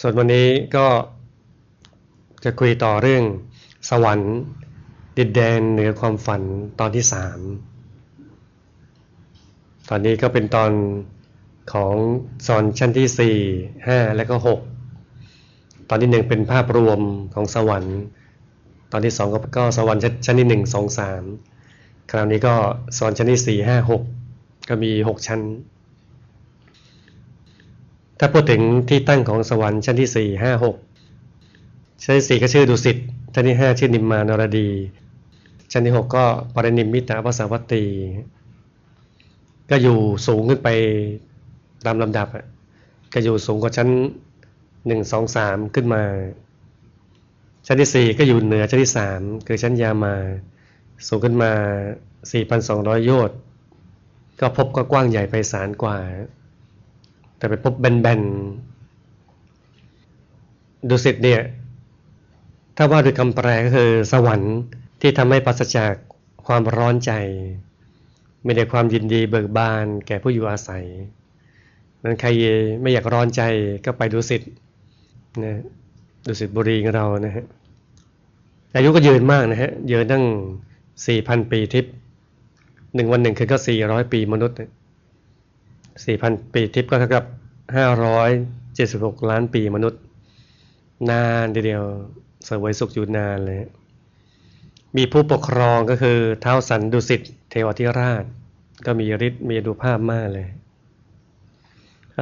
ส่วนวันนี้ก็จะคุยต่อเรื่องสวรรค์ดินแดนเหนือความฝันตอนที่สามตอนนี้ก็เป็นตอนของสอนชั้นที่สี่ห้าและก็หกตอนที่หนึ่งเป็นภาพรวมของสวรรค์ ตอนที่สองก็สวรรค์ชั้นที่หนึ่งสองสามคราวนี้ก็สอนชั้นที่สี่ห้าหกก็มีหกชั้น ถ้าพูดถึงที่ตั้งของสวรรค์ชั้นที่สี่ห้าหกชั้นที่สี่ก็ชื่อดุสิตชั้นที่ห้าชื่อนิมมานรดี ชั้นที่หกก็ปรินิมมิตาภาษาวัตตีก็อยู่สูงขึ้นไปตามลำดับก็อยู่สูงกว่าชั้นหนึ่งสองสามขึ้นมา ชั้นที่สี่ก็อยู่เหนือชั้นที่สามคือชั้นยามา สูงขึ้นมาสี่พันสองร้อยโยชน์ก็พบก็กว้างใหญ่ไปสารกว่า แต่ไปพบแบนๆดุสิตเนี่ย ถ้าว่าโดยคำแปลก็คือสวรรค์ที่ทำให้ปราศจากความร้อนใจ ไม่ได้ความยินดีเบิกบานแก่ผู้อยู่อาศัยนั้นใครไม่อยากร้อนใจก็ไปดุสิตนะดุสิตบุรีของเรานะฮะอายุก็ยืนมากนะฮะยืนตั้ง4,000 ปีทิพย์หนึ่งวันหนึ่งคือก็400 ปีมนุษย์ 4,000 ปีทิพย์ก็เท่ากับ 576 ล้านปีมนุษย์ นานเดียวสวยสุขอยู่นานเลย มีผู้ปกครองก็คือเท้าสันดุสิตเทวทิราช ก็มีฤทธิ์มีดูภาพมากเลย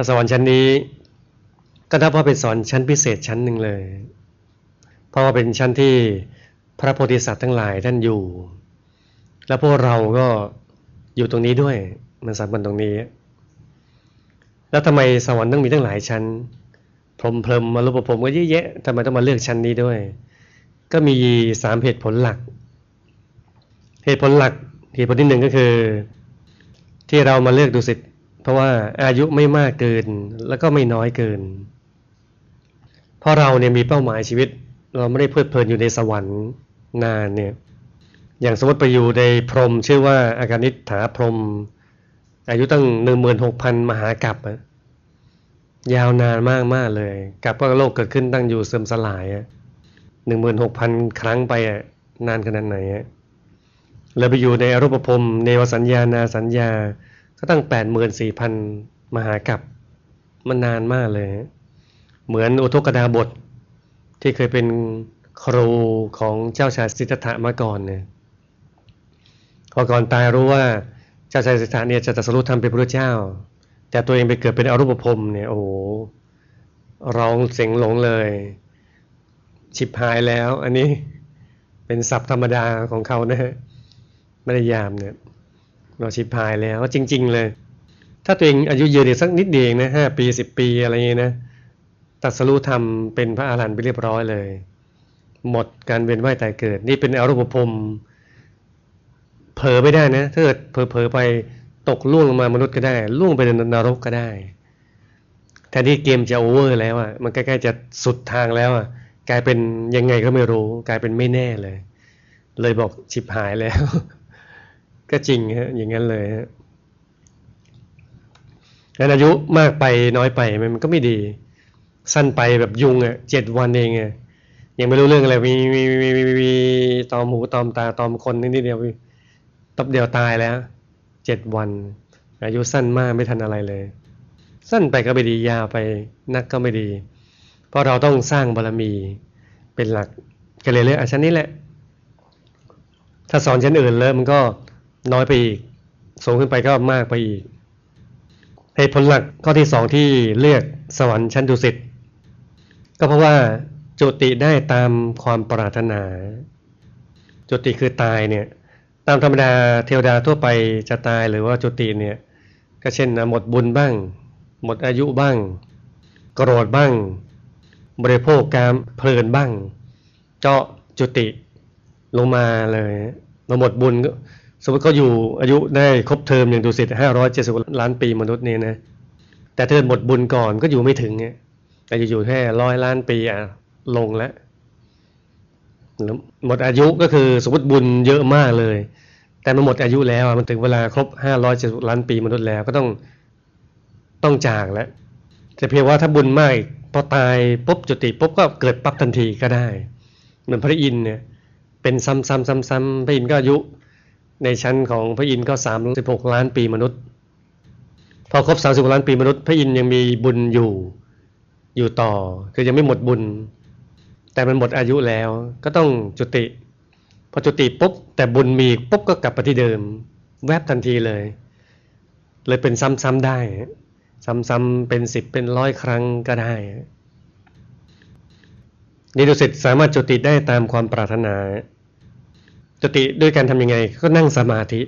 สวรรค์ชั้นนี้ก็นับว่าเป็นสอนชั้นพิเศษชั้นหนึ่งเลย เพราะว่าเป็นชั้นที่พระโพธิสัตว์ทั้งหลายท่านอยู่ และพวกเราก็อยู่ตรงนี้ด้วย มันสัมพันธ์ตรงนี้ แล้วทำไมสวรรค์ต้องมีตั้งหลายชั้นพรมเพลิมมารุปภพก็เยอะแยะทำไมต้องมาเลือกชั้นนี้ด้วย ก็มีสามเหตุผลหลัก เหตุผลหลักเหตุผลที่หนึ่งก็คือ ที่เรามาเลือกดูสิเพราะว่าอายุไม่มากเกินแล้วก็ไม่น้อยเกิน เพราะเราเนี่ยมีเป้าหมายชีวิต เราไม่ได้เพลิดเพลินอยู่ในสวรรค์นานเนี่ยอย่างสมมติไปอยู่ในพรมชื่อว่าอาการนิฐาพรม อายุตั้งหนึ่งหมื่นหกพันมหากรัป ยาวนานมากมากเลย กับว่าโลกเกิดขึ้นตั้งอยู่เสื่อมสลายหนึ่งหมื่นหกพันครั้งไปนานขนาดไหนเราไปอยู่ในอรูปภพเนวสัญญานาสัญญา ก็ตั้งแปดหมื่นสี่พันมหากับมันนานมากเลย เหมือนอุทกดาบทที่เคยเป็นครูของเจ้าชายสิทธัตถะมาก่อนเนี่ยพอก่อนตายรู้ว่าเจ้าชายสิทธัตถะเนี่ยจะตรัสรู้ธรรมเป็นพระเจ้า แต่ตัวเองไปเกิดเป็นอรูปภพเนี่ย โอ้โหร้องเสียงหลงเลยฉิบหายแล้ว อันนี้เป็นศัพท์ธรรมดาของเขานะฮะไม่ได้ยามเนี่ย เราชิบหายแล้วจริง ๆ เลย ถ้าตัวเองอายุยืนอีกสักนิดเดียวนะห้าปีสิบปีอะไรอย่างนี้นะตัดสรู้ธรรมเป็นพระอาหารหันต์ไปเรียบร้อยเลย หมดการเวียนว่ายตายเกิด นี่เป็นอรูปภพเผลอไม่ได้นะถ้าเกิดเผลอไป ตกล่วงลงมามนุษย์ก็ได้ล่วงไปในนรกก็ได้แต่ที่เกมจะโอเวอร์แล้วอะมันใกล้ๆจะสุดทางแล้วอะกลายเป็นยังไงก็ไม่รู้ กลายเป็นไม่แน่เลย เลยบอกฉิบหายแล้ว ก็จริงฮะอย่างนั้นเลยฮะงั้นอายุมากไปน้อยไปมันก็ไม่ดี สั้นไปแบบยุงอะเจ็ดวันเองอะยังไม่รู้เรื่องอะไรมีมีมีมีมีตอมหูตอมตาตอมคนนิดเดียวตบเดียวตายแล้ว เจ็ดวัน อายุสั้นมากไม่ทันอะไรเลย สั้นไปก็ไม่ดียาวไปนักก็ไม่ดี เพราะเราต้องสร้างบารมีเป็นหลักก็เลยเลือกชั้นนี้แหละ ถ้าสอนชั้นอื่นเลยมันก็น้อยไปอีก สูงขึ้นไปก็มากไปอีกเหตุผลหลักข้อที่สองที่เลือกสวรรค์ชั้นดุสิตก็เพราะว่าจุติได้ตามความปรารถนา จุติคือตายเนี่ย ตามธรรมดาเทวดาทั่วไปจะตายหรือว่าจุติเนี่ย ก็เช่นหมดบุญบ้าง หมดอายุบ้างโกรธบ้าง บริโภคการเพลินบ้าง เจาะจุติลงมาเลยมาหมดบุญสมมติเขาอยู่อายุได้ครบเทอมอย่างดูสิตห้าร้อยเจ็ดสิบล้านปีมนุษย์นี่นะแต่เธอหมดบุญก่อนก็อยู่ไม่ถึงเนี่ยแต่อยู่แค่ร้อยล้านปีอะลงแล้ว หมดอายุก็คือสมมติบุญเยอะมากเลย แต่มันหมดอายุแล้วมันถึงเวลาครบห้าร้อยเจ็ดล้านปีมนุษย์แล้วก็ต้องต้องจากแล้วแต่เพียงว่าถ้าบุญมากพอตายปุ๊บจุติปุ๊บก็เกิดปั๊บทันทีก็ได้ เหมือนพระอินทร์เนี่ยเป็นซ้ำๆๆๆพระอินทร์ก็อายุ ในชั้นของพระอินทร์ก็สามสิบหกล้านปีมนุษย์ พอครบสามสิบล้านปีมนุษย์ พระอินทร์ยังมีบุญอยู่อยู่ต่อ คือยังไม่หมดบุญ แต่มันหมดอายุแล้ว ก็ต้องจุติ พอจุติปุ๊บแต่บุญมีปุ๊บก็กลับไปที่เดิม แวบทันทีเลย เลยเป็นซ้ำๆได้ ซ้ำๆเป็นสิบเป็นร้อยครั้งก็ได้นี่ดุสิตสามารถจุติได้ตามความปรารถนา จุติด้วยการทํำยังไง ก็นั่งสมาธิ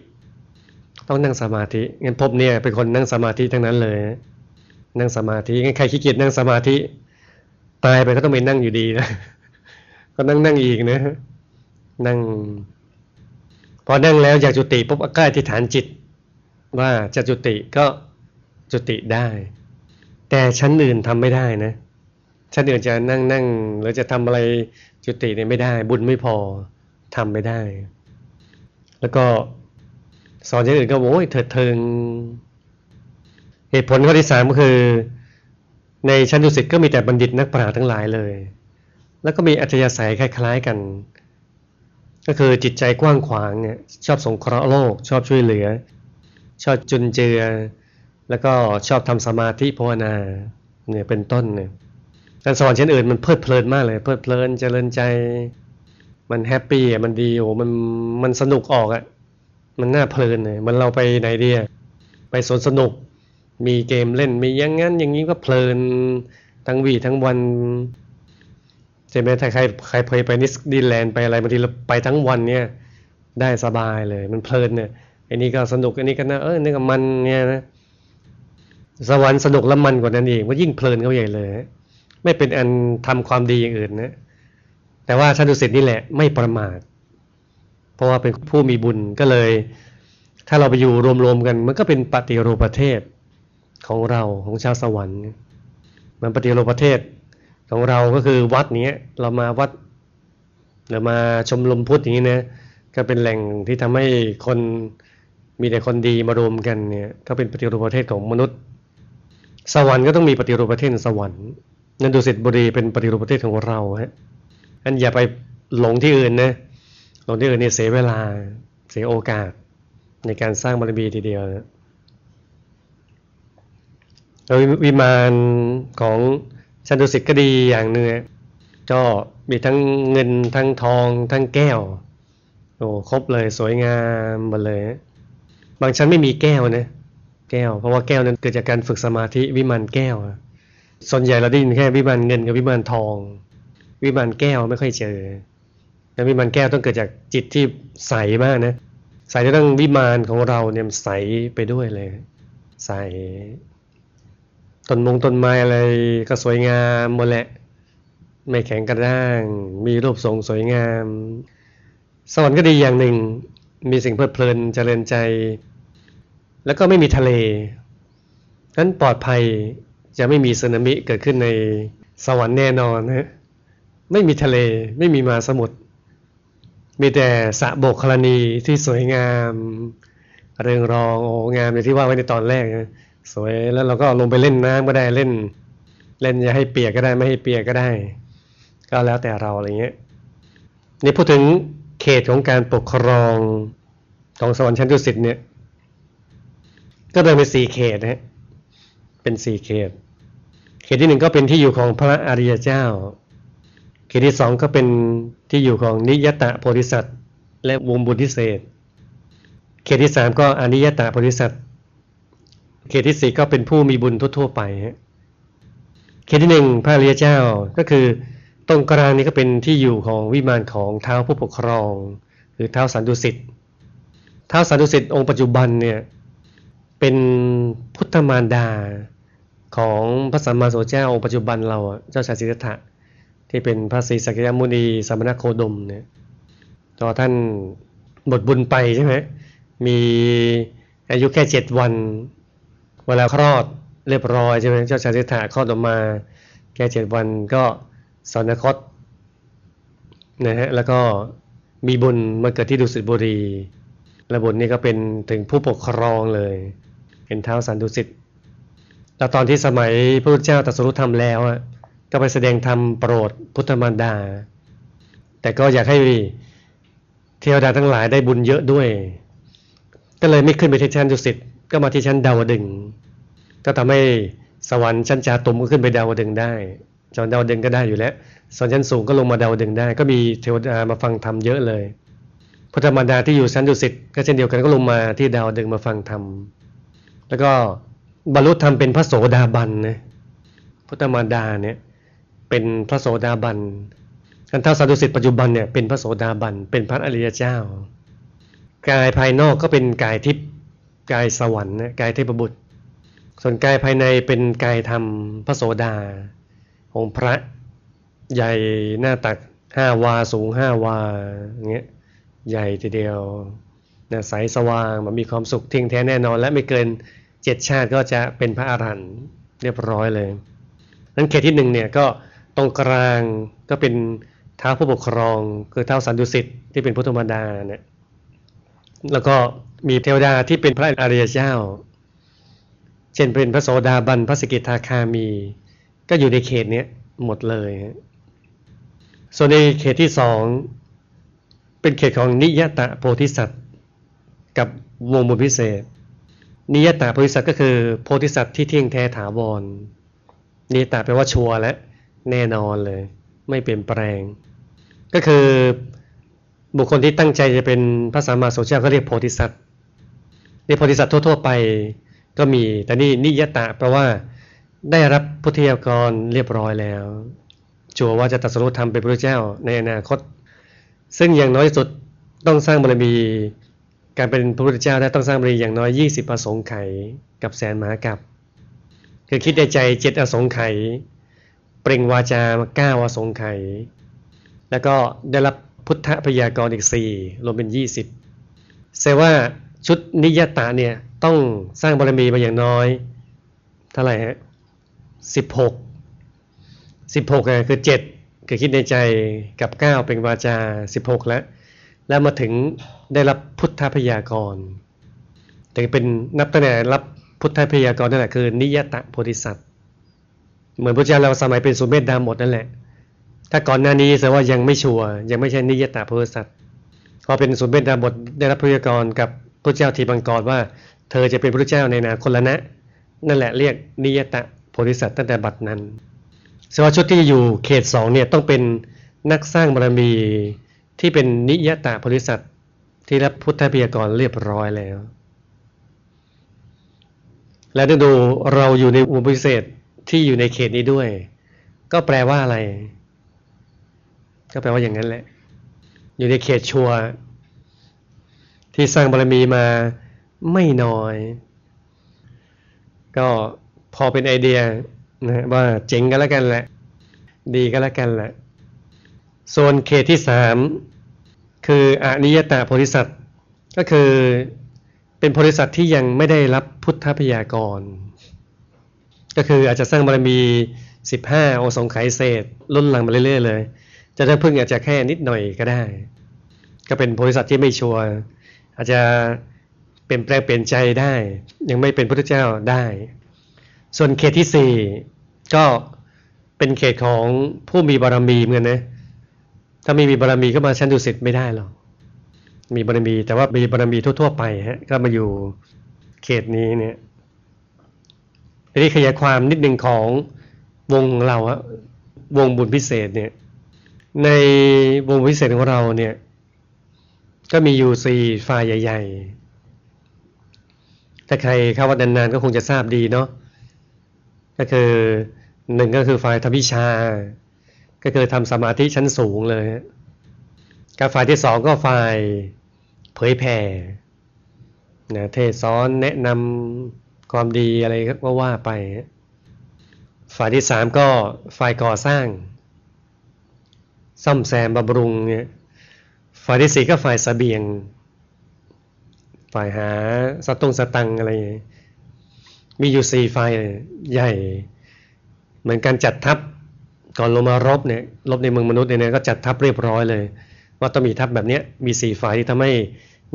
ต้องนั่งสมาธิงั้นพบเนี่ยเป็นคนนั่งสมาธิทั้งนั้นเลย นั่งสมาธิงั้นใครขี้เกียจนั่งสมาธิ ตายไปก็ต้องไปนั่งอยู่ดีนะ ก็นั่งนั่งอีกนะนั่ง พอนั่งแล้วอยากจุติปุ๊บก็อธิษฐานจิต ว่าจะจุติก็จุติได้ แต่ชั้นอื่นทำไม่ได้นะชั้นอื่นจะนั่งนั่งหรือจะทำอะไรจุติเนี่ยไม่ได้ บุญไม่พอทำไม่ได้ แล้วก็สอนอย่างอื่นก็โอ้ยเถิดเทิง เหตุผลข้อที่สามก็คือ ในชั้นดุสิตก็มีแต่บัณฑิตนักปราชญ์ทั้งหลายเลย แล้วก็มีอัธยาศัยคล้ายๆกัน ก็คือจิตใจกว้างขวางเนี่ยชอบสงเคราะห์โลก ชอบช่วยเหลือ ชอบจุนเจือ แล้วก็ชอบทำสมาธิภาวนาเนี่ยเป็นต้นเนี่ยการสอนเชั้นอื่นมันเพลิดเพลินมากเลย เพลิดเพลินเจริญใจ มัน happy อะมันดีโอ้มันมันสนุกออกอะมันน่าเพลินเลยมันเราไปไหนดีอะไปสวนสนุก มีเกมเล่นมีอย่างงั้นอย่างนี้ก็เพลินทั้งวีทั้งวัน ช่ไหมถ้าใครใครเคยไปดิสนีย์แลนด์ไปอะไรบางทีเราไปทั้งวันเนี่ยได้สบายเลย มันเพลินเนี่ยอันนี้ก็สนุกอันนี้ก็น่าเออนี่ก็มันเนี่ยนะสวรรค์สนุกและมันกว่านั้นเองว่ายิ่งเพลินเข้าไปใหญ่เลย ไม่เป็นอันทำความดีอย่างอื่นนะแต่ว่าท่านดุสิตนี่แหละไม่ประมาท เพราะว่าเป็นผู้มีบุญก็เลย ถ้าเราไปอยู่รวมๆกัน มันก็เป็นปฏิรูปประเทศของเราของชาวสวรรค์ มันปฏิรูปประเทศ ของเราก็คือวัดนี้เรามาวัดเรามาชมรมพุทธอย่างนี้นะก็เป็นแหล่งที่ทำให้คนมีแต่คนดีมารวมกันเนี่ยก็เป็นปฏิรูปประเทศของมนุษย์ สวรรค์ก็ต้องมีปฏิรูปประเทศสวรรค์นั่นดุสิตบุรีเป็นปฏิรูปประเทศของเราฮะอันอย่าไปหลงที่อื่นนะหลงที่อื่นเนี่ยเสียเวลาเสียโอกาสในการสร้างบารมีทีเดียวนะวิมานของ ชันดุสิตก็ดีอย่างเนื้อก็มีทั้งเงินทั้งทอง ทั้งแก้วโอ้ครบเลยสวยงามหมดเลย บางชั้นไม่มีแก้วนะแก้ว เพราะว่าแก้วนั้นเกิดจากการฝึกสมาธิวิมานแก้ว ส่วนใหญ่เราได้ยินแค่วิมานเงินกับวิมานทอง วิมานแก้วไม่ค่อยเจอแต่วิมานแก้วต้องเกิดจากจิตที่ใสมากนะใสจะต้องวิมานของเราเนี่ยใสไปด้วยเลย ใส ต้นมงต้นไม้อะไรก็สวยงามหมดแหละ ไม่แข็งกระด้าง มีรูปทรงสวยงาม สวรรค์ก็ดีอย่างหนึ่ง มีสิ่งเพลิดเพลินเจริญใจ แล้วก็ไม่มีทะเลนั้นปลอดภัยจะไม่มีสึนามิเกิดขึ้นในสวรรค์แน่นอนนะไม่มีทะเลไม่มีมาสมุทรมีแต่สะโบกคลณีที่สวยงาม เรืองรองโอ้งามอย่างที่ว่าไว้ในตอนแรกนะ สวยแล้วเราก็ลงไปเล่นน้ำก็ได้เล่น เล่นจะให้เปียกก็ได้ไม่ให้เปียกก็ได้ ก็แล้วแต่เราอะไรเงี้ยนี่พูดถึงเขตของการปกครองของสวรรค์ชั้นดุสิตเนี่ย ก็เดินเป็นสี่เขตนะเป็นสี่เขต เขตที่หนึ่งก็เป็นที่อยู่ของพระอริยเจ้า เขตที่สองก็เป็นที่อยู่ของนิยตะโพธิสัตว์และวงบุญทิเศษ เขตที่สามก็อนิยตะโพธิสัตว์ เขตที่สี่ก็เป็นผู้มีบุญทั่วๆไปเขตที่หนึ่งพระอริยเจ้าก็คือตรงกลางนี้ก็เป็นที่อยู่ของวิมานของเท้าผู้ปกครอง หรือเท้าสันดุสิตเท้าสันดุสิตองค์ปัจจุบันเนี่ยเป็นพุทธมารดาของพระสัมมาสัมพุทธเจ้าองค์ปัจจุบันเราเจ้าชายสิทธัตถะที่เป็นพระศรีสักยมุนีสมณโคดมเนี่ยตอนท่านหมดบุญไปใช่ไหมมีอายุแค่เจ็ดวัน เวลาคลอดเรียบร้อยใช่ไหมเจ้าชายสิทธาคลอดออกมาแค่เจ็ดวันก็สอนคตนะฮะแล้วก็มีบุญมาเกิดที่ดุสิตบุรีและบุญนี้ก็เป็นถึงผู้ปกครองเลย เป็นเท้าสันดุสิตแล้วตอนที่สมัยพระพุทธเจ้าตรัสรู้ธรรมแล้วอะก็ไปแสดงธรรมโปรดพุทธมารดา แต่ก็อยากให้เทวดาทั้งหลายได้บุญเยอะด้วย ก็เลยไม่ขึ้นไปที่ชั้นดุสิต ก็มาที่ชั้นดาวดึง ก็ทำให้สวรรค์ชั้นจาตุมก็ขึ้นไปดาวดึงได้จนดาวดึงก็ได้อยู่แล้วส่วนชั้นสูงก็ลงมาดาวดึงได้ ก็มีเทวดามาฟังธรรมเยอะเลยพุทธมารดาที่อยู่ชั้นดุสิตก็เช่นเดียวกันก็ลงมาที่ดาวดึงมาฟังธรรมแล้วก็บรรลุธรรมเป็นพระโสดาบันนะพุทธมารดาเนี่ยเป็นพระโสดาบันกันท้าสันตุสิทธิ์ปัจจุบันเนี่ยเป็นพระโสดาบันเป็นพระอริยเจ้ากายภายนอกก็เป็นกายทิพย์ กายสวรรค์กายเทพบุตร ส่วนกายภายในเป็นกายธรรมพระโสดา องค์พระใหญ่หน้าตักห้าวาสูงห้าวาเงี้ยใหญ่ทีเดียวนะใสสว่างมันมีความสุขทิ้งแท้แน่นอน และไม่เกินเจ็ดชาติก็จะเป็นพระอรหันต์เรียบร้อยเลยนั้นเขตที่หนึ่งเนี่ยก็ตรงกลางก็เป็นเท้าผู้ปกครองคือเท้าสันดุสิตที่เป็นพุทธมารดาเนี่ยแล้วก็ มีเทวดาที่เป็นพระอริยเจ้า เช่นเป็นพระโสดาบันพระสกิทาคามี ก็อยู่ในเขตเนี้ยหมดเลย ส่วนในเขตที่สองเป็นเขตของนิยตะโพธิสัตว์ กับวงบุญพิเศษ นิยตะโพธิสัตว์ก็คือโพธิสัตว์ที่เที่ยงแท้ถาวรนิยตะแปลว่าชัวร์และแน่นอนเลย ไม่เปลี่ยนแปลง ก็คือบุคคลที่ตั้งใจจะเป็นพระสัมมาสัมพุทธเจ้าก็เรียกโพธิสัตว์ ในโพธิสัตว์ทั่ว ๆ ไปก็มี แต่นี่นิยตะแปลว่าได้รับพุทธิยากรเรียบร้อยแล้วชัวว่าจะตัดสรุปธรรมเป็นพระเจ้าในอนาคต ซึ่งอย่างน้อยสุดต้องสร้างบารมี การเป็นพระพุทธเจ้าได้ต้องสร้างบารมีอย่างน้อย 20 ประสงค์ไขกับแสนมหากับคือคิดในใจเจ็ดอสงไขยเปล่งวาจามาเก้าอสงไขยแล้วก็ได้รับพุทธพยากรอีกสี่รวมเป็นยี่สิบแสดงว่า ชุดนิยตาเนี่ยต้องสร้างบารมีมาอย่างน้อยเท่าไหร่ฮะสิบหกสิบหกคือเจ็ดคือคิดในใจกับเก้าเป็นวาจาสิบหกแล้ว แล้วมาถึงได้รับพุทธพยากรถึงเป็นนับตั้งแต่รับพุทธพยากรนั่นแหละคือ นิยตะโพธิสัตว์เหมือนพระเจ้าเราสมัยเป็นสุเมธดาหมดนั่นแหละ ถ้าก่อนหน้านี้แสดงว่ายังไม่ชัวร์ยังไม่ใช่นิยตะโพธิสัตว์พอเป็นสุเมธดาบทได้รับพยากรกับ พระเจ้าทีบังกรว่า เธอจะเป็นพระเจ้าในนาคนละนะ นั่นแหละเรียกนิยตะโพธิสัตว์ตั้งแต่บัดนั้นสว่าชุดที่อยู่เขตสองเนี่ยต้องเป็นนักสร้างบารมีที่เป็นนิยตะโพธิสัตว์ที่รับพุทธพยากรเรียบร้อยแล้ว และถ้ดูเราอยู่ในอุปพิเศษที่อยู่ในเขตนี้ด้วย ก็แปลว่าอะไร ก็แปลว่าอย่างนั้นแหละ อยู่ในเขตชัว ที่สร้างบารมีมาไม่น้อย ก็พอเป็นไอเดียนะว่าเจ๋งกันแล้วกันแหละ ดีกันแล้วกันแหละส่วนเขตที่สามคืออนิยตาโพธิสัตว์ก็คือเป็นบริษัทที่ยังไม่ได้รับพุทธพยากร ก็คืออาจจะสร้างบารมี 15 โอสงไขยเศษล้นหลังมาเรื่อยๆเลย จะได้พึ่งอาจจะแค่นิดหน่อยก็ได้ ก็เป็นบริษัทที่ไม่ชัวร์ อาจจะเปลี่ยนแปลงเปลี่ยนใจได้ ยังไม่เป็นพระเจ้าได้ ส่วนเขตที่4ก็เป็นเขตของผู้มีบารมีเหมือนกันนะถ้าไม่มีบารมีก็มาชั้นดุสิตไม่ได้หรอกมีบารมี แต่ว่ามีบารมีทั่ว ๆ ไปฮะก็มาอยู่เขตนี้เนี่ยทีนี้ขยายความนิดหนึ่งของวงเราอะวงบุญพิเศษเนี่ยในวงพิเศษของเราเนี่ย ก็มีอยู่สี่ฝ่ายใหญ่ ๆ ถ้าใครเข้าวัดนานๆก็คงจะทราบดีเนาะก็คือหนึ่งก็คือฝ่ายธรรมวิชา ก็คือทำสมาธิชั้นสูงเลยกับฝ่ายที่สองก็ฝ่ายเผยแผ่นะเทศสอนแนะนำความดีอะไรก็ว่าไป ฝ่ายที่สามก็ฝ่ายก่อสร้าง ซ่อมแซมบำรุงเนี่ย ฝ่ายที่สี่ก็ฝ่ายสเสบียง ฝ่ายหาสตุงสตังอะไร มีอยู่สี่ฝ่ายใหญ่ เหมือนการจัดทัพก่อนลงมารบเนี่ยรบในเมืองมนุษย์เนี่ยก็จัดทัพเรียบร้อยเลย ว่าต้องมีทัพแบบนี้มีสี่ฝ่ายที่ทำให้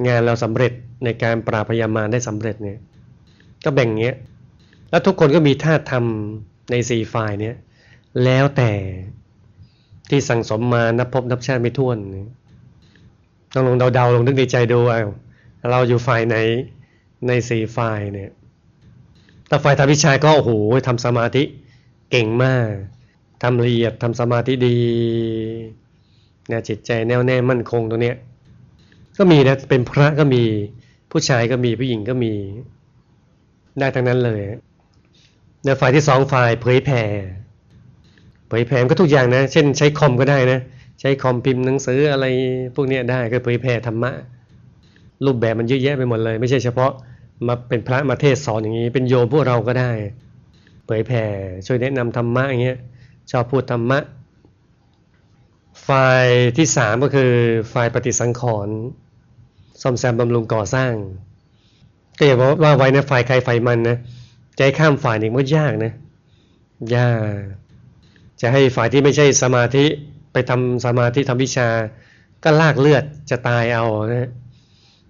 งานเราสำเร็จในการปราบพยามารได้สำเร็จเนี่ยก็แบ่งเงี้ย แล้วทุกคนก็มีท่าทำในสี่ฝ่ายเนี้ยแล้วแต่ที่สั่งสมมานับพบนับชาติไม่ถ้วน ต้องลงเดาๆลงนึกในใจดูเอาเราอยู่ฝ่ายไหนในสี่ฝ่ายเนี่ยแต่ฝ่ายทำวิชาก็โอ้โหทำสมาธิเก่งมากทำละเอียดทำสมาธิดีเนี่ยจิตใจแน่วแน่มั่นคงตรงเนี้ยก็มีนะเป็นพระก็มีผู้ชายก็มีผู้หญิงก็มีได้ทั้งนั้นเลยในฝ่ายที่สองฝ่ายเผยแผ่เผยแผ่ก็ทุกอย่างนะ เช่นใช้คอมก็ได้นะ ใช้คอมพิมพ์หนังสืออะไรพวกนี้ได้ก็เผยแผ่ธรรมะ รูปแบบมันเยอะแยะไปหมดเลย ไม่ใช่เฉพาะมาเป็นพระมาเทศสอนอย่างนี้ เป็นโยมพวกเราก็ได้ เผยแผ่ช่วยแนะนำธรรมะอย่างเงี้ยชอบพูดธรรมะฝ่ายที่สามก็คือฝ่ายปฏิสังขรณ์ซ่อมแซมบำรุงก่อสร้าง ก็อย่าบอกว่าไว้นะฝ่ายใครฝ่ายมันนะใจข้ามฝ่ายหนึ่งมันยากนะยากจะให้ฝ่ายที่ไม่ใช่สมาธิ ไปทำสมาธิทำวิชา ก็ลากเลือดจะตายเอานะ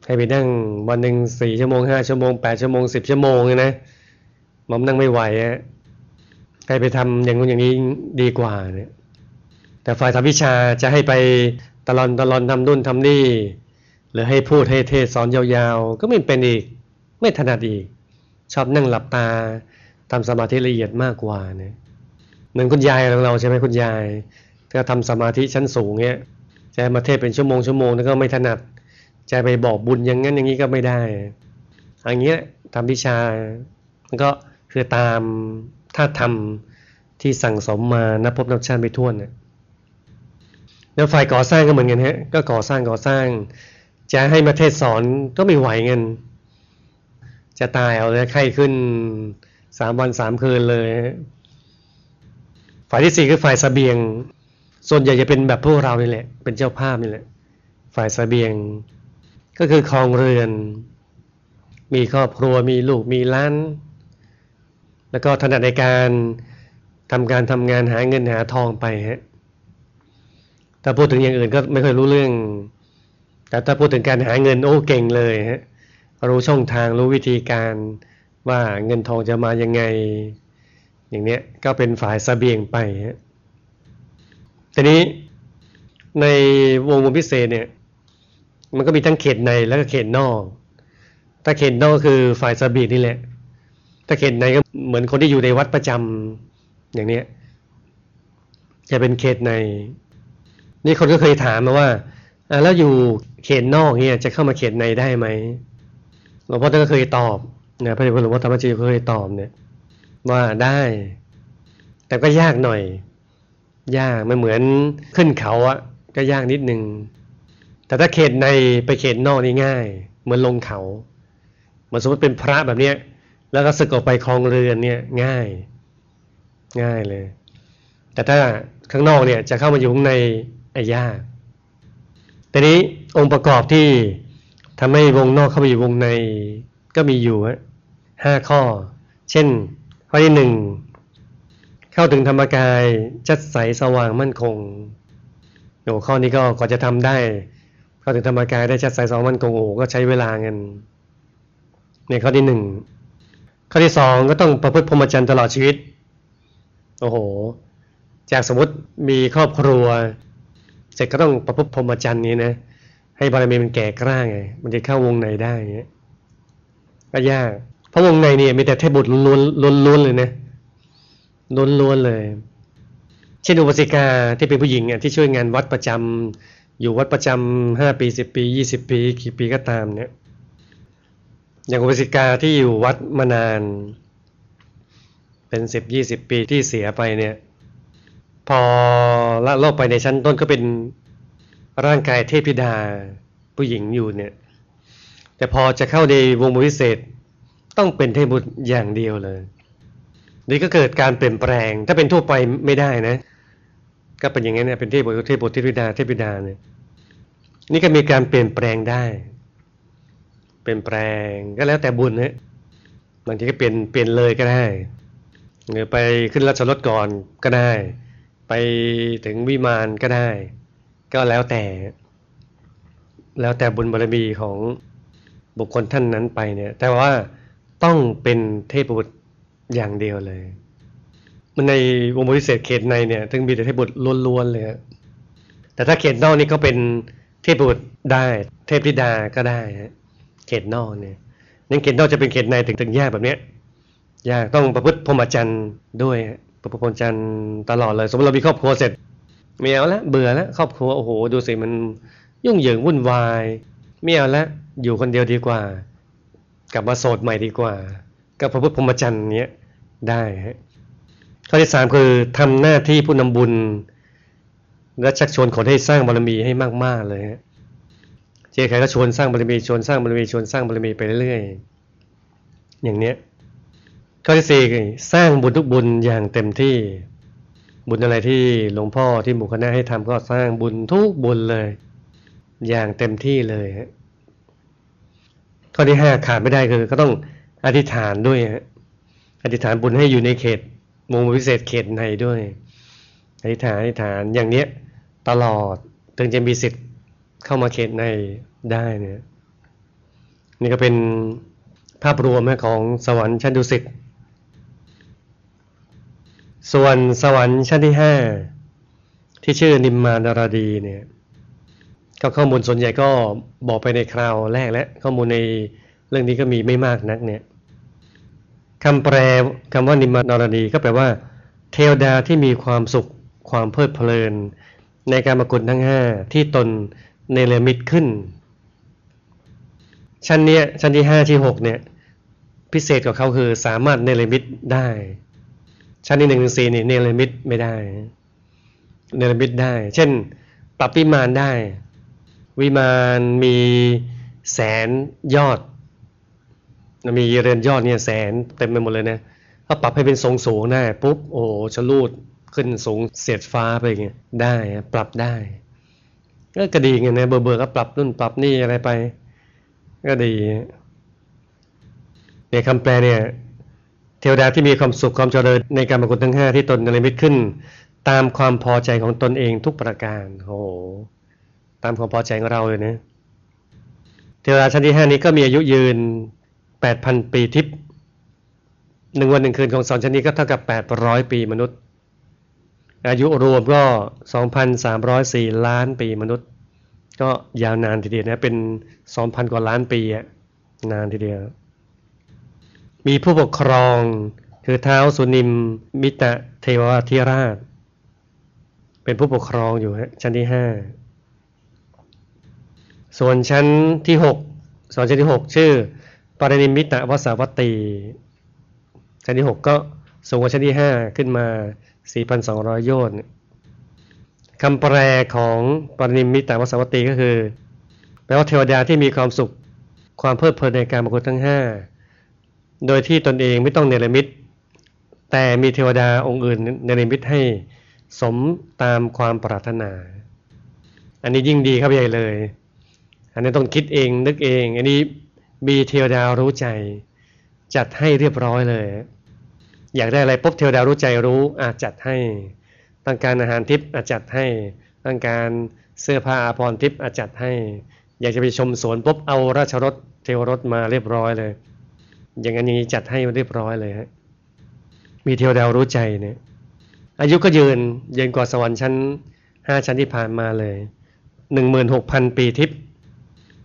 ให้ไปนั่งวันหนึ่งสี่ชั่วโมงห้าชั่วโมงแปดชั่วโมงสิบชั่วโมงนะมันนั่งไม่ไหวอะใครไปทำอย่างนู้นอย่างนี้ดีกว่าเนี่ยแต่ฝ่ายทำวิชาจะให้ไปตลอนตลอนทำนู่นทำนี่หรือให้พูดให้เทศสอนยาวๆ ก็ไม่เป็นอีก ไม่ถนัดอีก ชอบนั่งหลับตาทำสมาธิละเอียดมากกว่าเนี่ยเหมือนคุณยายของเราใช่ไหมคุณยาย ถ้าทำสมาธิชั้นสูงเนี้ยจะมาเทศเป็นชั่วโมงชั่วโมงนั่นก็ไม่ถนัดจะไปบอกบุญอย่างนั้นอย่างนี้ก็ไม่ได้อย่างเงี้ยทำวิชาก็คือตามถ้าทำที่สั่งสมมานับพบนับชาติไม่ท้วเนี่ยแล้วฝ่ายก่อสร้างก็เหมือนกันฮะก็ก่อสร้างก่อสร้าง จะให้มาเทศสอนก็ไม่ไหวเงิน จะตายเอาเลยไข้ขึ้นสามวันสามคืนเลย ฝ่ายที่สี่คือฝ่ายสเสบียง ส่วนใหญ่จะเป็นแบบพวกเรานี่แหละ เป็นเจ้าภาพนี่แหละ ฝ่ายสเสบียง ก็คือคลองเรือน มีครอบครัวมีลูกมีล้าน แล้วก็ถนัดในการทำการทำงานหาเงินหาทองไปฮะถ้าพูดถึงอย่างอื่นก็ไม่ค่อยรู้เรื่อง แต่ถ้าพูดถึงการหาเงินโอ้เก่งเลยฮะ รู้ช่องทางรู้วิธีการว่าเงินทองจะมายังไง อย่างเนี้ยก็เป็นฝ่ายสเสบียงไปฮะ ทีนี้ในวงวงพิเศษเนี่ย มันก็มีทั้งเขตในแล้วก็เขตนอก ถ้าเขตนอกคือฝ่ายสบีนี่แหละ ถ้าเขตในก็เหมือนคนที่อยู่ในวัดประจำอย่างเนี้ย จะเป็นเขตใน นี่คนก็เคยถามมาว่าแล้วอยู่เขตนอกเนี่ยจะเข้ามาเขตในได้ไหมหลวงพ่อท่านก็เคยตอบนี่ยพระเดชพระหลวงพ่อธรรมจีเคยตอบเนี่ย ว่าได้ แต่ก็ยากหน่อย ยากไม่เหมือนขึ้นเขาอะก็ยากนิดนึง แต่ถ้าเขตในไปเขตนอกนี่ง่าย เหมือนลงเขาเหมือนสมมติเป็นพระแบบเนี้ย แล้วก็สึกออกไปคลองเรือนเนี่ยง่าย ง่ายเลย แต่ถ้าข้างนอกเนี่ยจะเข้ามาอยู่ข้างในไอ้ยากแต่นี้องค์ประกอบที่ทำให้วงนอกเข้าไปอยู่วงในก็มีอยู่ห้าข้อ เช่น ข้อที่หนึ่ง เข้าถึงธรรมกายจัดใสสว่างมั่นคงโอ้ข้อนี้ก็กว่าจะทำได้ เข้าถึงธรรมกายได้จัดใสสว่างมั่นคงโอ้ก็ใช้เวลาเงินในข้อที่หนึ่งข้อที่สองก็ต้องประพฤติพรหมจรรย์ตลอดชีวิต โอ้โห จากสมมติมีครอบครัว เสร็จก็ต้องประพฤติพรหมจรรย์นี้นะให้บารมีมันแก่กล้าไง มันจะเข้าวงในได้เงี้ยก็ยากเพราะวงในเนี่ยมีแต่เทพบุตรล้วนล้วนเลยนะ ล้วนล้วนเลย เช่นอุปสิกาที่เป็นผู้หญิงอะที่ช่วยงานวัดประจำอยู่วัดประจำห้าปีสิบปียี่สิบปี กี่ปีก็ตามเนี่ย อย่างอุปสิกาที่อยู่วัดมานาน เป็นสิบยี่สิบปีที่เสียไปเนี่ย พอละโลกไปในชั้นต้นก็เป็นร่างกายเทพธิดาผู้หญิงอยู่เนี่ย แต่พอจะเข้าในวงวิเศษต้องเป็นเทพบุตรอย่างเดียวเลย นี่ก็เกิดการเปลี่ยนแปลง ถ้าเป็นทั่วไปไม่ได้นะ ก็เป็นอย่างนี้เนี่ยเป็นเทพบุตรเทพบุตรเทพธิดาเทพธิดาเนี่ยนี่ก็มีการเปลี่ยนแปลงได้ เปลี่ยนแปลงก็แล้วแต่บุญนะบางทีก็เปลี่ยนเปลี่ยนเลยก็ได้หรือไปขึ้นราชรถก่อนก็ได้ ไปถึงวิมานก็ได้ ก็แล้วแต่ แล้วแต่บุญบารมีของบุคคลท่านนั้นไปเนี่ย แต่ว่าต้องเป็นเทพบุตร อย่างเดียวเลย มันในวงวิเศษเขตในเนี่ยถึงมีแต่เทพบุตรล้วนๆเลยแต่ถ้าเขตนอกนี่ก็เป็นเทพบุตรได้เทพธิดาก็ได้ฮะเขตนอกเนี่ยนั่นเขตนอกจะเป็นเขตในถึงถึงยากแบบเนี้ยยากต้องประพฤติพรหมจรรย์ด้วยประพฤติพรหมจรรย์ตลอดเลย สมมติเรามีครอบครัวเสร็จไม่เอาละเบื่อแล้วครอบครัวโอ้โหดูสิมันยุ่งเหยิงวุ่นวายไม่เอาละอยู่คนเดียวดีกว่า กลับมาโสดใหม่ดีกว่าก็ประพฤติพรหมจรรย์เนี้ย ได้ฮะข้อที่สามคือทำหน้าที่ผู้นำบุญ และชักชวนคนให้สร้างบารมีให้มาก ๆ เลยฮะเจ๊ใครก็ชวนสร้างบารมีชวนสร้างบารมีชวนสร้างบารมีไปเรื่อยๆอย่างเนี้ยข้อที่สี่สร้างบุญทุกบุญอย่างเต็มที่บุญอะไรที่หลวงพ่อที่หมู่คณะให้ทำก็สร้างบุญทุกบุญเลย อย่างเต็มที่เลยฮะข้อที่ห้าขาดไม่ได้คือ ก็ต้องอธิษฐานด้วยฮะ อธิษฐานบุญให้อยู่ในเขตมุมพิเศษเขตในด้วยอธิษฐานอธิษฐานอย่างเนี้ยตลอดถึงจะมีสิทธิ์เข้ามาเขตในได้เนี่ยนี่ก็เป็นภาพรวมของสวรรค์ชั้นดุสิตส่วนสวรรค์ชั้นที่ห้าที่ชื่อนิมมานารดีเนี่ยก็ข้อมูลส่วนใหญ่ก็บอกไปในคราวแรกและข้อมูลในเรื่องนี้ก็มีไม่มากนักเนี่ย คำแปลคำว่านิมานารดีก็แปลว่า เทวดาที่มีความสุขความเพลิดเพลิน ในการมกุฎทั้งห้าที่ตนเนรมิตขึ้น ชั้นเนี้ยชั้นที่ห้าที่หกเนี่ยพิเศษกว่าเขาคือสามารถเนรมิตได้ ชั้นที่หนึ่งถึงสี่นี่เนรมิตไม่ได้ เนรมิตได้ เช่น ปรับวิมานได้ วิมานมีแสนยอด มีเรือนยอดเนี่ยแสนเต็มไปหมดเลยนะถ้าปรับให้เป็นทรงสูงได้ปุ๊บโอ้ชลูดขึ้นสูงเสียดฟ้าไปอย่างเงี้ยได้ปรับได้ ก็กระดีเงี้ยนะเบอร์เบอร์ก็ปรับนู่นปรับนี่อะไรไป ก็ดีเนี่ยคำแปลเนี่ยเทวดาที่มีความสุขความเจริญในการมกุฎทั้งห้าที่ตนนิมิตขึ้น ตามความพอใจของตนเองทุกประการโอ้ตามความพอใจของเราเลยนะเทวดาชั้นที่ห้านี้ก็มีอายุยืน แปดพันปีทิพย์หนึ่งวันหนึ่งคืนของสอนชั้นนี้ก็เท่ากับแปดร้อยปีมนุษย์ อายุรวมก็สองพันสามร้อยสี่ล้านปีมนุษย์ ก็ยาวนานทีเดียวนะเป็นสองพันกว่าล้านปีอะนานทีเดียว มีผู้ปกครองคือเท้าสุนิมมิตะเทวทิราช เป็นผู้ปกครองอยู่ฮะชั้นที่ห้าส่วนชั้นที่หกส่วนชั้นที่หกชื่อ ปรินิมิตะวสาวัตตีชั้นที่หกก็สูงกว่าชั้นที่ห้าขึ้นมา 4,200 โยชน์คำแปลของปรินิมิตะวสาวัตตีก็คือ แปลว่าเทวดาที่มีความสุขความเพลิดเพลินในการมกุฎทั้งห้าโดยที่ตนเองไม่ต้องเนรมิต แต่มีเทวดาองค์อื่นเนรมิตให้สมตามความปรารถนา อันนี้ยิ่งดีครับใหญ่เลย อันนี้ต้องคิดเองนึกเอง อันนี้ มีเทวดารู้ใจ จัดให้เรียบร้อยเลย อยากได้อะไรปุ๊บเทวดารู้ใจรู้อาจัดให้ ต้องการอาหารทิพย์อาจัดให้ ต้องการเสื้อผ้าอาภรณ์ทิพย์อาจัดให้ อยากจะไปชมสวนปุ๊บเอาราชรถเทวรถมาเรียบร้อยเลย อย่างนั้นอย่างนี้จัดให้เรียบร้อยเลยฮะมีเทวดารู้ใจเนี่ย อายุก็ยืนยืนกว่าสวรรค์ชั้นห้าชั้นที่ผ่านมาเลยหนึ่งหมื่นหกพันปีทิพย์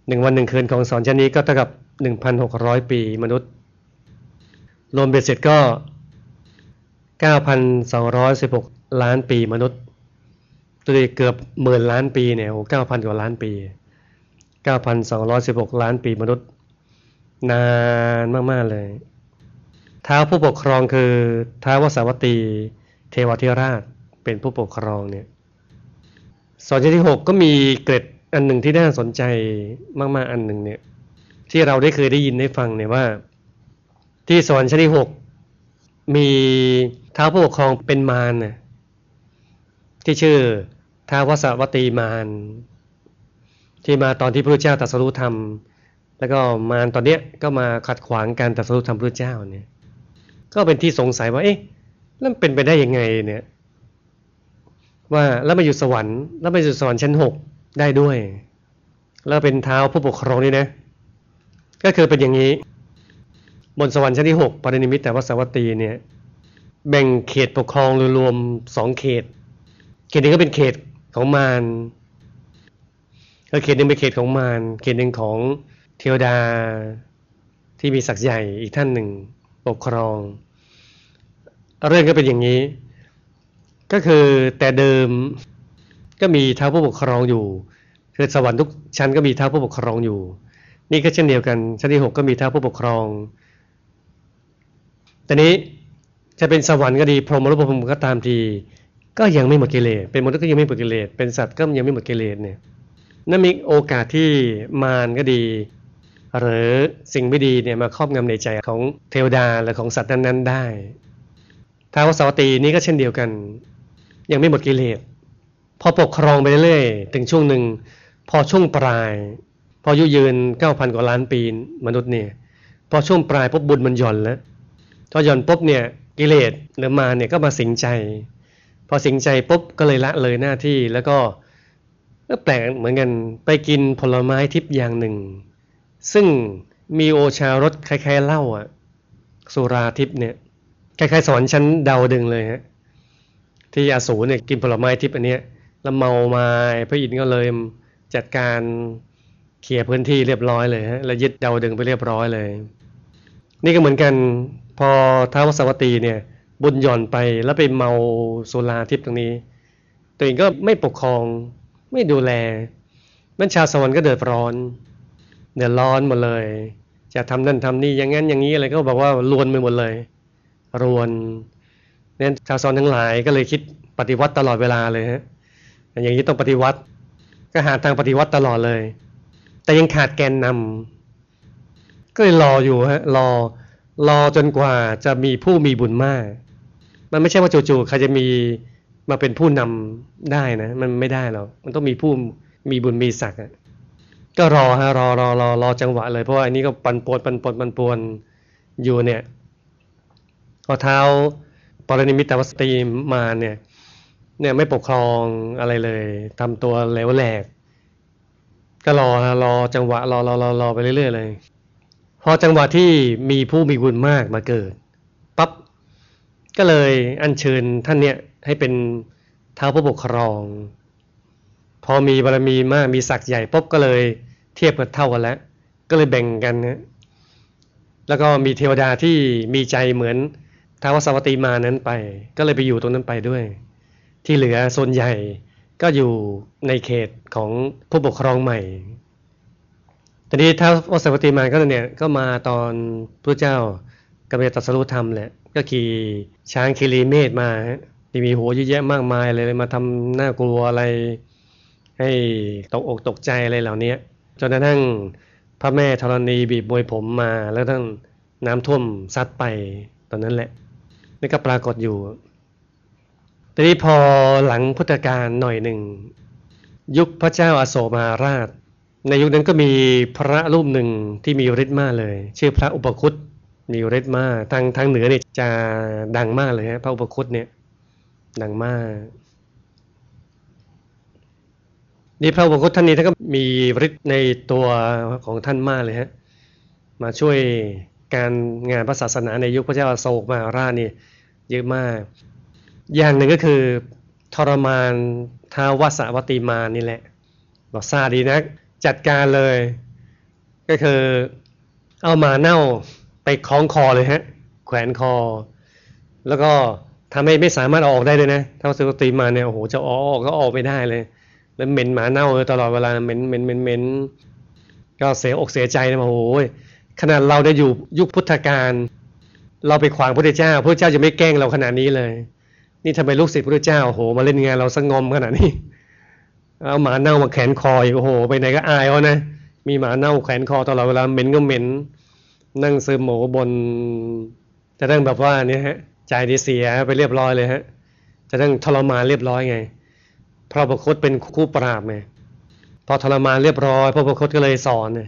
หนึ่งวันหนึ่งคืนของสวรรค์ชั้นนี้ก็เท่ากับ หนึ่งพันหกร้อยปีมนุษย์ รวมเบ็ดเสร็จก็เก้าพันสองร้อยสิบหกล้านปีมนุษย์ตัวเเกือบหมื่นล้านปีเนี่ยโอ้เก้าพันกว่าล้านปีเก้าพันสองร้อยสิบหกล้านปีมนุษย์ นานมาก ๆ เลยท้าวผู้ปกครองคือท้าววสาวัตีเทวทิราชเป็นผู้ปกครองเนี่ยสอนชั้นที่หกก็มีเกร็ดอันหนึ่งที่น่าสนใจมาก ๆ อันหนึ่งเนี่ย ที่เราได้เคยได้ยินได้ฟังเนี่ยว่า ที่สอนชั้นที่หกมีท้าวผู้ปกครองเป็นมารน่ะที่ชื่อท้าววสวตีมารที่มาตอนที่พระเจ้าตรัสรู้ธรรม แล้วก็มารตอนเนี้ยก็มาขัดขวางการตรัสรู้ธรรมพระเจ้าเนี่ย ก็เป็นที่สงสัยว่า เอ๊ะแล้วเป็นไปได้ยังไงเนี่ย ว่าแล้วมาอยู่สวรรค์ แล้วมาอยู่สวรรค์ชั้นหกได้ด้วย แล้วเป็นเท้าผู้ปกครองนี่นะ ก็คือเป็นอย่างนี้ บนสวรรค์ชั้นที่หกปรินิมิตแต่วสวัตตีเนี่ยแบ่งเขตปกครองรวมสองเขต เขตหนึ่งก็เป็นเขตของมารแล้วเขตหนึ่งเป็นเขตของมารเขตหนึ่งของเทวดาที่มีศักดิ์ใหญ่อีกท่านหนึ่งปกครอง เรื่องก็เป็นอย่างนี้ ก็คือแต่เดิมก็มีเท้าผู้ปกครองอยู่คือสวรรค์ทุกชั้นก็มีเท้าผู้ปกครองอยู่ นี่ก็เช่นเดียวกันชั้นที่หกก็มีเท้าผู้ปกครอง แต่นี้จะเป็นสวรรค์ก็ดีพรหมรูปภพก็ตามทีก็ยังไม่หมดกิเลส เป็นมนุษย์ก็ยังไม่หมดกิเลส เป็นสัตว์ก็ยังไม่หมดกิเลสเนี่ยนั่นมีโอกาสที่มารก็ดี หรือสิ่งไม่ดีเนี่ยมาครอบงำในใจของเทวดาหรือของสัตว์นั้นๆได้ท้าวสวัตีนี้ก็เช่นเดียวกัน ยังไม่หมดกิเลส พอปกครองไปเรื่อยๆถึงช่วงหนึ่งพอช่วงปลาย พออายุยืนเก้าพันกว่าล้านปีมนุษย์เนี่ยพอช่วงปลายพบบุญมันหย่อนแล้วพอหย่อนปุ๊บเนี่ยกิเลสหรือมาเนี่ยก็มาสิงใจ พอสิงใจปุ๊บก็เลยละเลยหน้าที่แล้วก็ก็แปลกเหมือนกันไปกินผลไม้ทิพย์อย่างหนึ่ง ซึ่งมีโอชารสคล้ายๆเหล้าอะสุราทิพย์เนี่ยคล้ายๆสอนชั้นเดาดึงเลยฮะที่อาสูเนี่ยกินผลไม้ทิพย์อันเนี้ยแล้วเมามาพระอินทร์ก็เลยจัดการ เคลียร์พื้นที่เรียบร้อยเลยฮะแล้วยึดเดาดึงไปเรียบร้อยเลย นี่ก็เหมือนกันพอท้าวสวัตีเนี่ย บุญหย่อนไปแล้วไปเมาโซลาทิพย์ตรงนี้ ตัวเองก็ไม่ปกครองไม่ดูแลบัญชาสวรรค์ก็เดือดร้อน เดือดร้อนหมดเลย จะทำนั่นทำนี่อย่างนั้นอย่างนี้อะไรก็บอกว่าลวนไปหมดเลย รวนเนี่ยชาวสวรรค์ทั้งหลายก็เลยคิดปฏิวัติตลอดเวลาเลยฮะอย่างนี้ต้องปฏิวัติ ก็หาทางปฏิวัติตลอดเลย แต่ยังขาดแกนนำก็เลยรออยู่ฮะรอรอจนกว่าจะมีผู้มีบุญมาก มันไม่ใช่ว่าจู่ๆใครจะมีมาเป็นผู้นำได้นะ มันไม่ได้หรอกมันต้องมีผู้มีบุญมีศักดิ์ก็รอฮะรอรอรอรอจังหวะเลยเพราะว่าอันนี้ก็ปันปวนปันปวนปันปวนอยู่เนี่ยพอเท้าปรนิมิตวสตีมาเนี่ย เนี่ยไม่ปกครองอะไรเลยทำตัวเหลวแหลก ก็รอรอจังหวะรอรอรอรอไปเรื่อยๆเลย พอจังหวะที่มีผู้มีบุญมากมาเกิดปั๊บก็เลยอัญเชิญท่านเนี่ยให้เป็นเท้าผู้ปกครอง พอมีบารมีมากมีศักดิ์ใหญ่ปุ๊บก็เลยเทียบกันเท่ากันแล้ว ก็เลยแบ่งกันนะแล้วก็มีเทวดาที่มีใจเหมือนท้าวสวัติมานั้นไป ก็เลยไปอยู่ตรงนั้นไปด้วย ที่เหลือส่วนใหญ่ก็อยู่ในเขต ของผู้ปกครองใหม่ต่นี้ท้าวสวัติมาก็เนี่ยก็มาตอนพระเจ้ากำลังตัดสรุธรรมแหละ ก็ขี่ช้างคีรีเมฆมาที่มีหัวเยอะแยะมากมายเลยมาทำหน้ากลัวอะไร ให้ตกอกตกใจอะไรเหล่านี้จนกระทั่งพระแม่ธรณีบีบบวยผมมาแล้วทั้งน้ำท่วมซัดไปตอนนั้นแหละนี่ก็ปรากฏอยู่ ทีนี้พอหลังพุทธกาลหน่อยหนึ่ง ยุคพระเจ้าอาโศมหาราช ในยุคนั้นก็มีพระรูปหนึ่งที่มีฤทธิ์มากเลย ชื่อพระอุปคุตมีฤทธิ์มากทางทางเหนือเนี่ยจะดังมากเลยฮะพระอุปคุตเนี่ยดังมากนี่พระอุปคุตท่านนี้ท่านก็มีฤทธิ์ในตัวของท่านมากเลยฮะมาช่วยการงานพระศาสนาในยุคพระเจ้าโศกมหาราชนี่เยอะมาก อย่างหนึ่งก็คือทรมาน ท้าวสวัติมานี่แหละบอกซาดีนะจัดการเลย ก็คือเอามาเน่าไปคล้องคอเลยฮะ แขวนคอ แล้วก็ทำให้ไม่สามารถออกได้เลยนะถ้าวสุติมาเนี่ยโอ้โหจะออกก็ออกไม่ได้เลย แล้วเหม็นหมาเน่าเลยตลอดเวลาเหม็นเหม็นเหม็นเหม็นก็เสียอกเสียใจนะโอ้โหขนาดเราได้อยู่ยุคพุทธกาลเราไปขวางพระเจ้าพระเจ้าจะไม่แกล้งเราขนาดนี้เลย นี่ทำไมลูกศิษย์พระเจ้าโอ้โหมาเล่นงานเราสงอมขนาดนี้เอาหมาเน่ามาแขวนคออีกโอ้โห ไปไหนก็อายเขานะ มีหมาเน่าแขวนคอตลอดเวลาเหม็นก็เหม็น นั่งซึมหมูบนจะตั้งแบบว่านี่ฮะใจดีเสียไปเรียบร้อยเลยฮะ จะตั้งทรมานเรียบร้อยไง พระประคตเป็นคู่ปราบไงพอทรมานเรียบร้อยพระประคตก็เลยสอนเนี่ย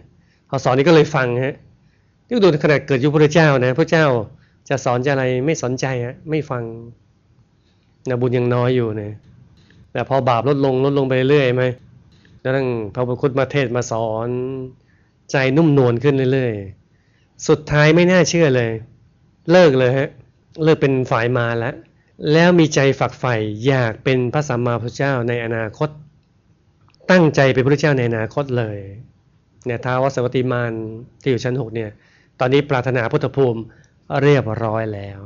พอสอนนี้ก็เลยฟังฮะที่ดูขนาดเกิดยุคพระเจ้านะพระเจ้าจะสอนจะอะไรไม่สนใจฮะไม่ฟัง นะบุญยังน้อยอยู่เนี่ยแต่พอบาปลดลงลดลงไปเรื่อยไหมแล้วทั้งพระพุทธมาเทศมาสอน ใจนุ่มนวลขึ้นเรื่อยๆ สุดท้ายไม่น่าเชื่อเลย เลิกเลยฮะ เลิกเป็นฝ่ายมาแล้ว แล้วมีใจฝักใฝ่อยากเป็นพระสัมมาพุทธเจ้าในอนาคต ตั้งใจเป็นพระเจ้าในอนาคตเลย เนี่ยท้าวสวัติมานที่อยู่ชั้นหกเนี่ย ตอนนี้ปรารถนาพุทธภูมิเรียบร้อยแล้ว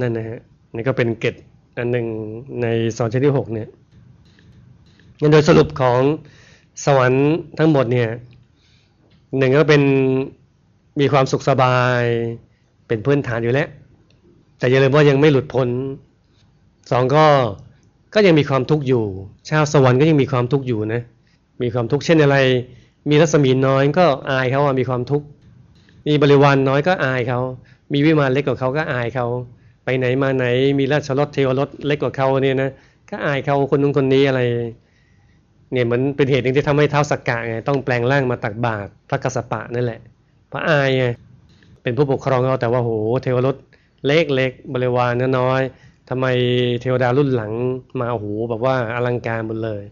นั่นนะฮะ นี่ก็เป็นเกตอันหนึ่งในสอนชั้นที่หกเนี่ยงั้นโดยสรุปของสวรรค์ทั้งหมดเนี่ยหนึ่งก็เป็นมีความสุขสบายเป็นพื้นฐานอยู่แล้ว แต่อย่าลืมว่ายังไม่หลุดพ้นสองก็ก็ยังมีความทุกข์อยู่ ชาวสวรรค์ก็ยังมีความทุกข์อยู่นะมีความทุกข์เช่นอะไร มีรัศมีน้อยก็อายเขาว่ามีความทุกข์มีบริวารนน้อยก็อายเขา มีวิมานเล็กกว่าเขาก็อายเขา ไปไหนมาไหนมีราชรถเทวรถเล็กกว่าเขาเนี่ยนะก็อายเขาคนนู้นคนนี้อะไรเนี่ยเหมือนเป็นเหตุหนึ่งที่ทำให้เท้าสักกะไงต้องแปลงร่างมาตักบาตรพระกสปะนั่นแหละ พระอายไงเป็นผู้ปกครองเขาแต่ว่าโหเทวรถเล็กเล็กบริวารน้อยทำไมเทวดารุ่นหลังมาโอ้โหแบบว่าอลังการหมดเลย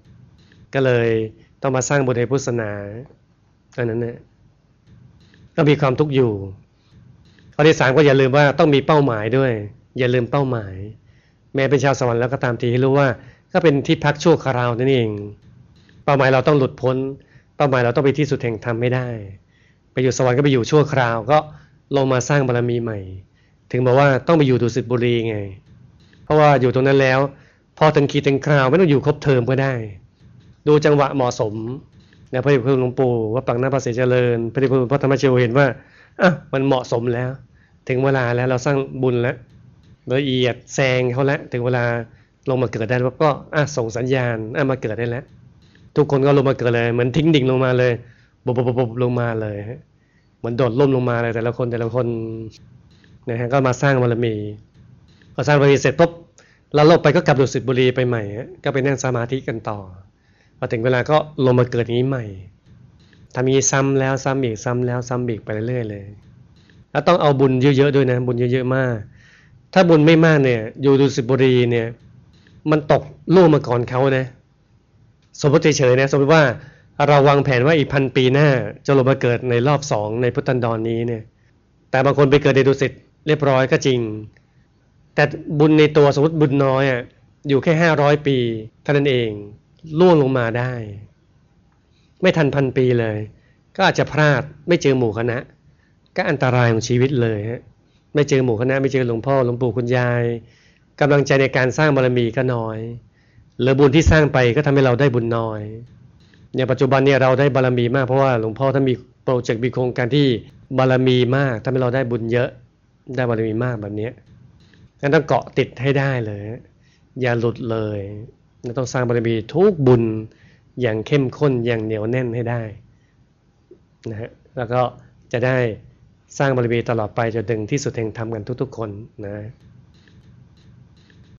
ก็เลยต้องมาสร้างบุญในพุทธศาสนาอันนั้นเนี่ยก็มีความทุกข์อยู่ข้อที่สามก็อย่าลืมว่าต้องมีเป้าหมายด้วย อย่าลืมเป้าหมาย แม้เป็นชาวสวรรค์แล้วก็ตามทีให้รู้ว่าก็เป็นที่พักชั่วคราวนั่นเอง เป้าหมายเราต้องหลุดพ้น เป้าหมายเราต้องไปที่สุดแห่งธรรมไม่ได้ ไปอยู่สวรรค์ก็ไปอยู่ชั่วคราว ก็ลงมาสร้างบารมีใหม่ ถึงบอกว่าต้องไปอยู่ดุสิตบุรีไง เพราะว่าอยู่ตรงนั้นแล้ว พอถึงขีดถึงคราวไม่ต้องอยู่ครบเทอมก็ได้ ดูจังหวะเหมาะสมนะพระเดชพระหลวงปู่ว่าปังหน้าภาษีเจริญ พระเดชพระพระธรรมเชวเห็นว่าอะมันเหมาะสมแล้ว ถึงเวลาแล้วเราสร้างบุญแล้ว ละเอียดแซงเขาแล้วถึงเวลาลงมาเกิดได้แล้วก็อะส่งสัญญาณอะมาเกิดได้แล้ว ทุกคนก็ลงมาเกิดเลย เหมือนทิ้งดิ่งลงมาเลยบบบบลงมาเลยเหมือนโดดล่มลงมาเลยแต่ละคนแต่ละคนนะฮะก็มาสร้างบารมีพอสร้างบารมีเสร็จปุ๊บเราลบไปก็กลับดุสิตบุรีไปใหม่ก็ไปนั่งสมาธิกันต่อพอถึงเวลาก็ลงมาเกิดนี้ใหม่ทำนี้ซ้ำแล้วซ้ำอีกซ้ำแล้วซ้ำอีกไปเรื่อยๆเลย แล้วต้องเอาบุญเยอะๆด้วยนะ บุญเยอะๆมาก ถ้าบุญไม่มากเนี่ย อยู่ดุสิตบุรีเนี่ย มันตกลูกมาก่อนเขานะ สมมติเฉยๆนะสมมติว่าเราวางแผนว่าอีกพันปีหน้า จะลงมาเกิดในรอบสองในพุทธันดรนนี้เนี่ย แต่บางคนไปเกิดในดุสิตเรียบร้อยก็จริง แต่บุญในตัวสมมติบุญน้อยอะอยู่แค่ห้าร้อยปีเท่านั้นเองล่วงลงมาได้ ไม่ทันพันปีเลย ก็อาจจะพลาดไม่เจอหมู่คณะ ก็อันตรายของชีวิตเลยฮะ ไม่เจอหมู่คณะไม่เจอหลวงพ่อหลวงปู่คุณยายกำลังใจในการสร้างบารมีก็น้อยหรือบุญที่สร้างไปก็ทำให้เราได้บุญน้อยอย่างปัจจุบันเนี่ยเราได้บารมีมากเพราะว่าหลวงพ่อท่านมีโปรเจกต์มีโครงการที่บารมีมากทำให้เราได้บุญเยอะได้บารมีมากแบบนี้งั้นต้องเกาะติดให้ได้เลย อย่าหลุดเลยต้องสร้างบารมีทุกบุญอย่างเข้มข้นอย่างเหนียวแน่นให้ได้นะฮะแล้วก็จะได้ สร้างบารมีตลอดไปจนถึงที่สุดแห่งธรรมกันทุกๆ คนนะ